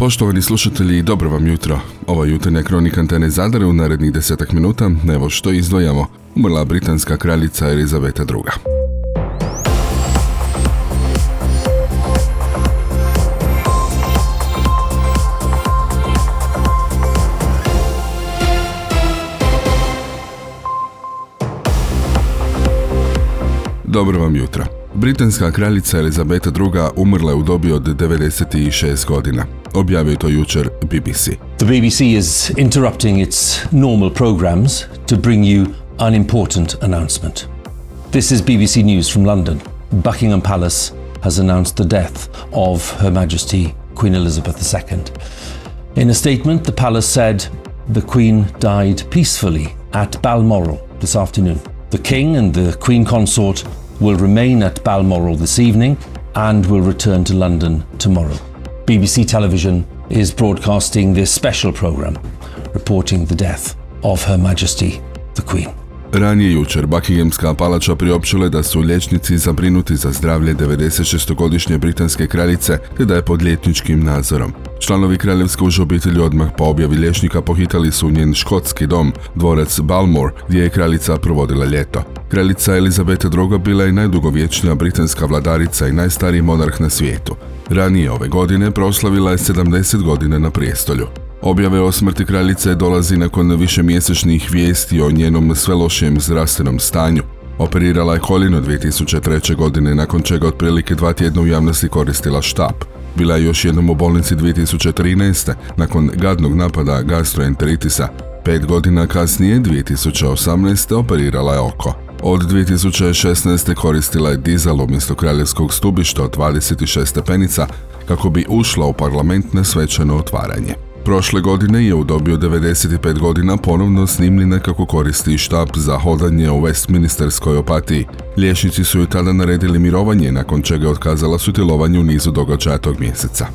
Poštovani slušatelji, dobro vam jutro. Ovo jutarnja kronika Antene Zadar u narednih desetak minuta. Evo što izdvojamo. Umrla britanska kraljica Elizabeta II. Dobro vam jutro. Britanska kraljica Elizabeta II umrla je u dobi od 96 godina. Objavio je to jučer BBC. The BBC is interrupting its normal programs to bring you an important announcement. This is BBC News from London. Buckingham Palace has announced the death of Her Majesty Queen Elizabeth II. In a statement, the palace said the Queen died peacefully at Balmoral this afternoon. The King and the Queen Consort will remain at Balmoral this evening and will return to London tomorrow. BBC Television is broadcasting this special programme reporting the death of Her Majesty the Queen. Ranije jučer Buckinghamska palača priopćila da su liječnici zabrinuti za zdravlje 96-godišnje britanske kraljice te da je pod liječničkim nadzorom. Članovi kraljevske uže obitelji odmah po objavi liječnika pohitali su njen škotski dom, dvorac Balmore, gdje je kraljica provodila ljeto. Kraljica Elizabeta II bila je najdugovječnija britanska vladarica i najstariji monarh na svijetu. Ranije ove godine proslavila je 70 godina na prijestolju. Objave o smrti kraljice dolazi nakon višemjesečnih vijesti o njenom sve lošijem zdravstvenom stanju. Operirala je koljeno 2003. godine, nakon čega otprilike dva tjedna u javnosti koristila štap. Bila je još jednom u bolnici 2013. nakon gadnog napada gastroenteritisa. Pet godina kasnije, 2018. operirala je oko. Od 2016. koristila je dizel umjesto kraljevskog stubišta od 26 stepenica kako bi ušla u parlament na svečano otvaranje. Prošle godine je u dobi od 95 godina ponovno snimljena kako koristi štab za hodanje u Westminsterskoj opatiji. Liječnici su joj tada naredili mirovanje, nakon čega je otkazala sudjelovanje u nizu događaja tog mjeseca.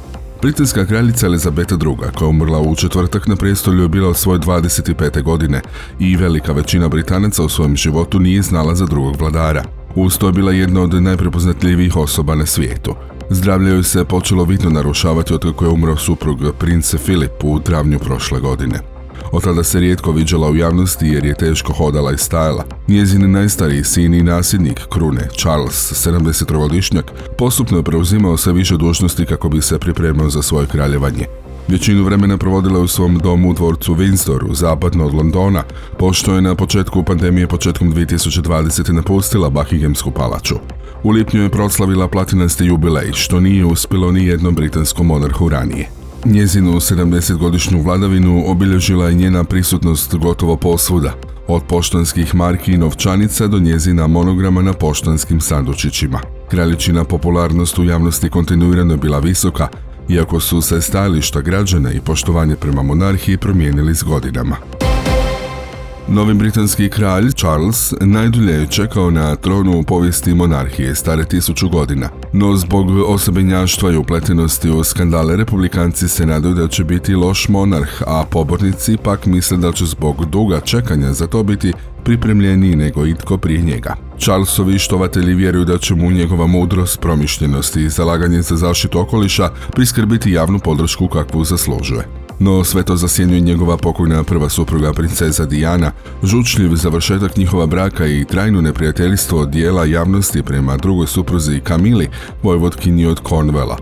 Britanska kraljica Elizabeta II, koja umrla u četvrtak na prijestolju, je bila od svoje 25. godine i velika većina Britanaca u svojem životu nije znala za drugog vladara. Uz to je bila jedna od najprepoznatljivijih osoba na svijetu. Zdravlje joj se počelo vidno narušavati od kako je umro suprug prince Filip u travnju prošle godine. Od tada se rijetko viđala u javnosti jer je teško hodala i stajala. Njezin najstariji sin i nasljednik krune, Charles, 70-godišnjak, postupno je preuzimao sve više dužnosti kako bi se pripremao za svoje kraljevanje. Većinu vremena provodila u svom domu u dvorcu Windsoru, zapadno od Londona, pošto je na početku pandemije početkom 2020. napustila Buckinghamsku palaču. U lipnju je proslavila platinasti jubilej, što nije uspjelo ni jednom britanskom monarhu ranije. Njezinu 70-godišnju vladavinu obilježila je njena prisutnost gotovo posvuda, od poštanskih marki i novčanica do njezina monograma na poštanskim sandučićima. Kraljičina popularnost u javnosti kontinuirano je bila visoka, iako su se stajališta građana i poštovanje prema monarhiji promijenili s godinama. Novi britanski kralj Charles najdulje je čekao na tronu u povijesti monarhije stare tisuću godina, no zbog osobenjaštva i upletenosti u skandale republikanci se nadaju da će biti loš monarh, a pobornici pak misle da će zbog duga čekanja za to biti pripremljeniji nego itko prije njega. Charlesovi štovatelji vjeruju da će mu njegova mudrost, promišljenost i zalaganje za zaštitu okoliša priskrbiti javnu podršku kakvu zaslužuje. No sve to zasjenjuje njegova pokojna prva supruga princeza Diana, žučljiv završetak njihova braka i trajno neprijateljstvo dijela javnosti prema drugoj supruzi Kamili, vojvotkinji od Cornwella.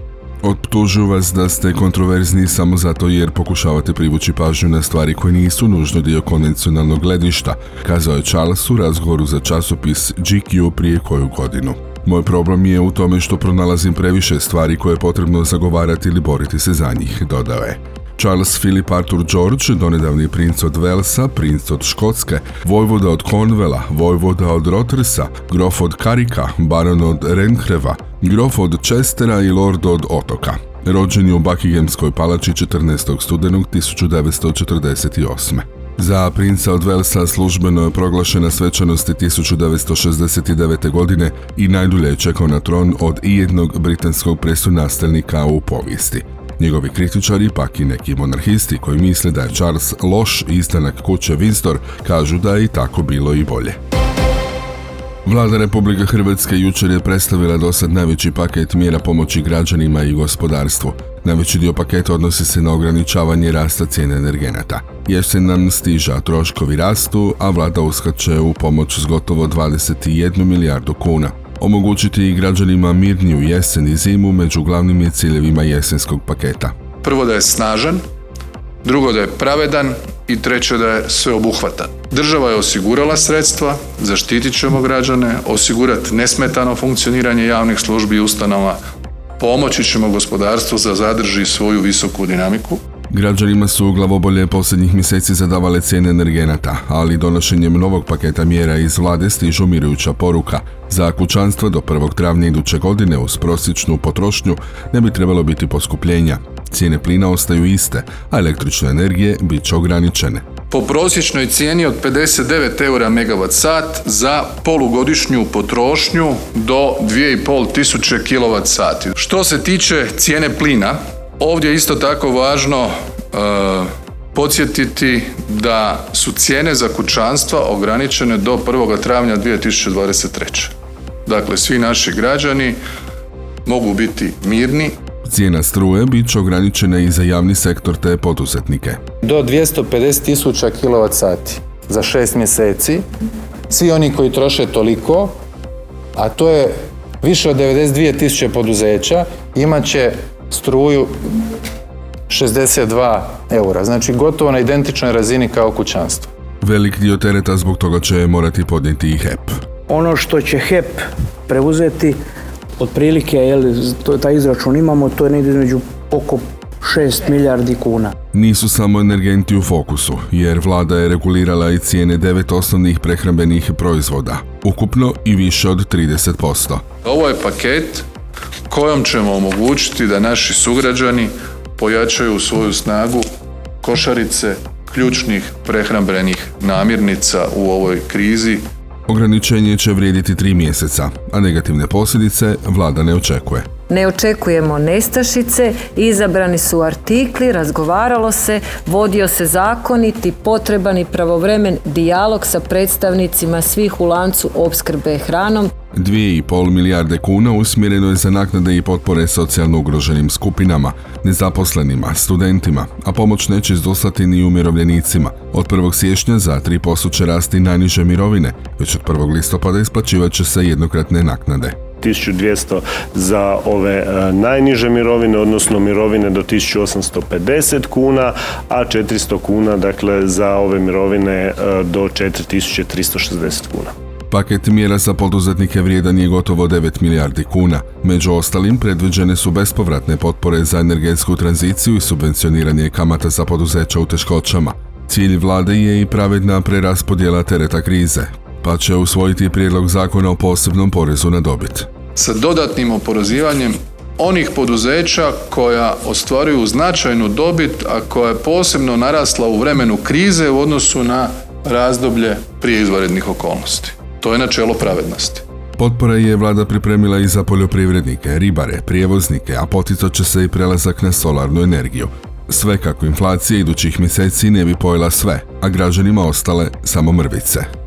Optužuju vas da ste kontroverzni samo zato jer pokušavate privući pažnju na stvari koje nisu nužno dio konvencionalnog gledišta, kazao je Charles u razgovoru za časopis GQ prije koju godinu. Moj problem je u tome što pronalazim previše stvari koje je potrebno zagovarati ili boriti se za njih, dodao je. Charles Philip Arthur George, donedavni princ od Velsa, princ od Škotske, vojvoda od Cornwella, vojvoda od Rottersa, grof od Karika, baron od Renkreva, grof od Chestera i lord od Otoka. Rođen je u Buckinghamskoj palači 14. studenog 1948. Za princa od Velsa službeno je proglašena svečanosti 1969. godine i najdulje je čekao na tron od ijednog britanskog presunastavnika u povijesti. Njegovi kritičari, pak i neki monarhisti koji misle da je Charles loš istanak kuće Windsor, kažu da je i tako bilo i bolje. Vlada Republike Hrvatske jučer je predstavila do sad najveći paket mjera pomoći građanima i gospodarstvu. Najveći dio paketa odnosi se na ograničavanje rasta cijene energenata. Jesen nam stiža, troškovi rastu, a vlada uskače u pomoć s gotovo 21 milijardu kuna. Omogućiti i građanima mirniju jesen i zimu među glavnim je ciljevima jesenskog paketa. Prvo da je snažan, drugo da je pravedan i treće da je sveobuhvatan. Država je osigurala sredstva, zaštitit ćemo građane, osigurati nesmetano funkcioniranje javnih službi i ustanova, pomoći ćemo gospodarstvu da zadrži svoju visoku dinamiku. Građanima su glavobolje posljednjih mjeseci zadavale cijene energenata, ali donošenjem novog paketa mjera iz vlade stižu mirujuća poruka. Za kućanstva do 1. travnja iduće godine uz prosječnu potrošnju ne bi trebalo biti poskupljenja. Cijene plina ostaju iste, a električne energije bit će ograničene. Po prosječnoj cijeni od 59 eura megawatt sat za polugodišnju potrošnju do 2500 tisuće kilovat sati. Što se tiče cijene plina, ovdje je isto tako važno e, podsjetiti da su cijene za kućanstva ograničene do 1. travnja 2023. Dakle, svi naši građani mogu biti mirni Cijena struje bit će ograničena i za javni sektor te poduzetnike. Do 250 tisuća kWh za šest mjeseci. Svi oni koji troše toliko, a to je više od 92 tisuće poduzeća, imat će struju 62 eura. Znači gotovo na identičnoj razini kao kućanstvo. Velik dio tereta zbog toga će morati podnijeti i HEP. Ono što će HEP preuzeti otprilike, jel, to, taj izračun imamo, to je negdje između oko 6 milijardi kuna. Nisu samo energenti u fokusu, jer vlada je regulirala i cijene devet osnovnih prehrambenih proizvoda, ukupno i više od 30%. Ovo je paket kojom ćemo omogućiti da naši sugrađani pojačaju svoju snagu košarice ključnih prehrambenih namirnica u ovoj krizi Ograničenje će vrijediti tri mjeseca, a negativne posljedice vlada ne očekuje. Ne očekujemo nestašice, izabrani su artikli, razgovaralo se, vodio se zakoniti, potreban i pravovremen dijalog sa predstavnicima svih u lancu opskrbe hranom. 2,5 milijarde kuna usmjereno je za naknade i potpore socijalno ugroženim skupinama, nezaposlenima, studentima, a pomoć neće izdostati ni umirovljenicima. Od 1. siječnja za 3% će rasti najniže mirovine, već od 1. listopada isplaćivat će se jednokratne naknade. 1200 za ove e, najniže mirovine, odnosno mirovine do 1850 kuna, a 400 kuna dakle za ove mirovine e, do 4360 kuna. Paket mjera za poduzetnike vrijedan je gotovo 9 milijardi kuna. Među ostalim predviđene su bespovratne potpore za energetsku tranziciju i subvencioniranje kamata za poduzeća u teškoćama. Cilj vlade je i pravedna preraspodjela tereta krize, pa će usvojiti prijedlog zakona o posebnom porezu na dobit. Sa dodatnim oporezivanjem onih poduzeća koja ostvaruju značajnu dobit, a koja je posebno narasla u vremenu krize u odnosu na razdoblje prije izvanrednih okolnosti. To je načelo pravednosti. Potpore je vlada pripremila i za poljoprivrednike, ribare, prijevoznike, a poticat će se i prelazak na solarnu energiju. Sve kako inflacija idućih mjeseci ne bi pojela sve, a građanima ostale samo mrvice.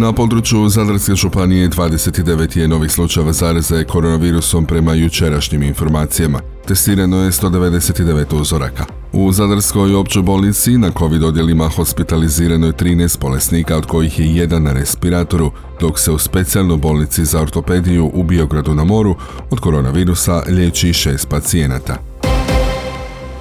Na području Zadarske županije 29 je novih slučajeva zaraze koronavirusom prema jučerašnjim informacijama. Testirano je 199 uzoraka. U Zadarskoj općoj bolnici na COVID odjelima hospitalizirano je 13 bolesnika, od kojih je jedan na respiratoru, dok se u specijalnoj bolnici za ortopediju u Biogradu na moru od koronavirusa liječi šest pacijenata.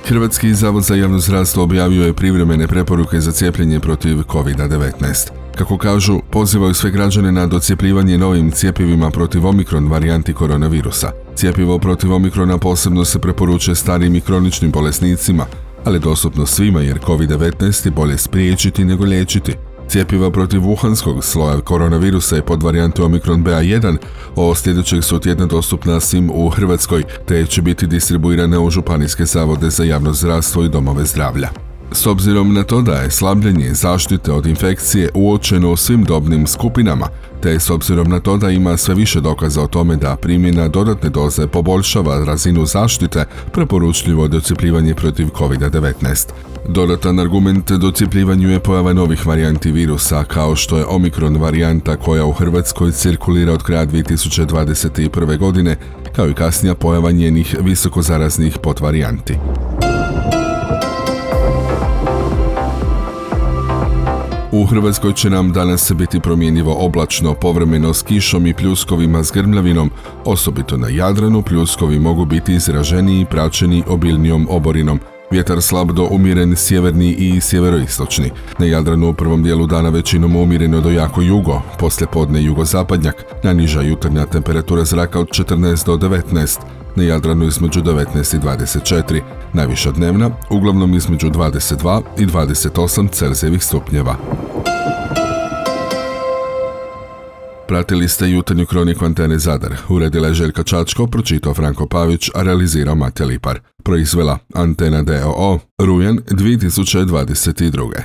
Hrvatski zavod za javno zdravstvo objavio je privremene preporuke za cijepljenje protiv COVID-19. Kako kažu, pozivaju sve građane na docjepljivanje novim cijepivima protiv omikron varijanti koronavirusa. Cijepivo protiv omikrona posebno se preporučuje starim i kroničnim bolesnicima, ali dostupno svima jer COVID-19 je bolje spriječiti nego liječiti. Cijepiva protiv wuhanskog sloja koronavirusa i pod varijantu Omikron BA1 o sljedećeg su tjedna dostupna svim u Hrvatskoj, te će biti distribuirane u županijske zavode za javno zdravstvo i domove zdravlja. S obzirom na to da je slabljenje zaštite od infekcije uočeno u svim dobnim skupinama, te s obzirom na to da ima sve više dokaza o tome da primjena dodatne doze poboljšava razinu zaštite, preporučljivo je docjepljivanje protiv COVID-19. Dodatan argument docijepljivanju je pojava novih varijanti virusa, kao što je Omikron varijanta koja u Hrvatskoj cirkulira od kraja 2021. godine, kao i kasnija pojava njenih visokozaraznih potvarijanti. U Hrvatskoj će nam danas biti promjenjivo oblačno, povremeno s kišom i pljuskovima s grmljavinom, osobito na Jadranu pljuskovi mogu biti izraženiji i praćeni obilnijom oborinom. Vjetar slab do umjeren sjeverni i sjeveroistočni. Na Jadranu u prvom dijelu dana većinom umjereno do jako jugo, poslje podne jugozapadnjak, najniža jutarnja temperatura zraka od 14 do 19, na Jadranu između 19 i 24, najviša dnevna, uglavnom između 22 i 28 Celzijevih stupnjeva. Pratili ste jutarnju kroniku Antene Zadar. Uredila je Željka Čačko, pročitao Franko Pavić, a realizirao Matija Lipar. Proizvela Antena DOO, Rujan 2022.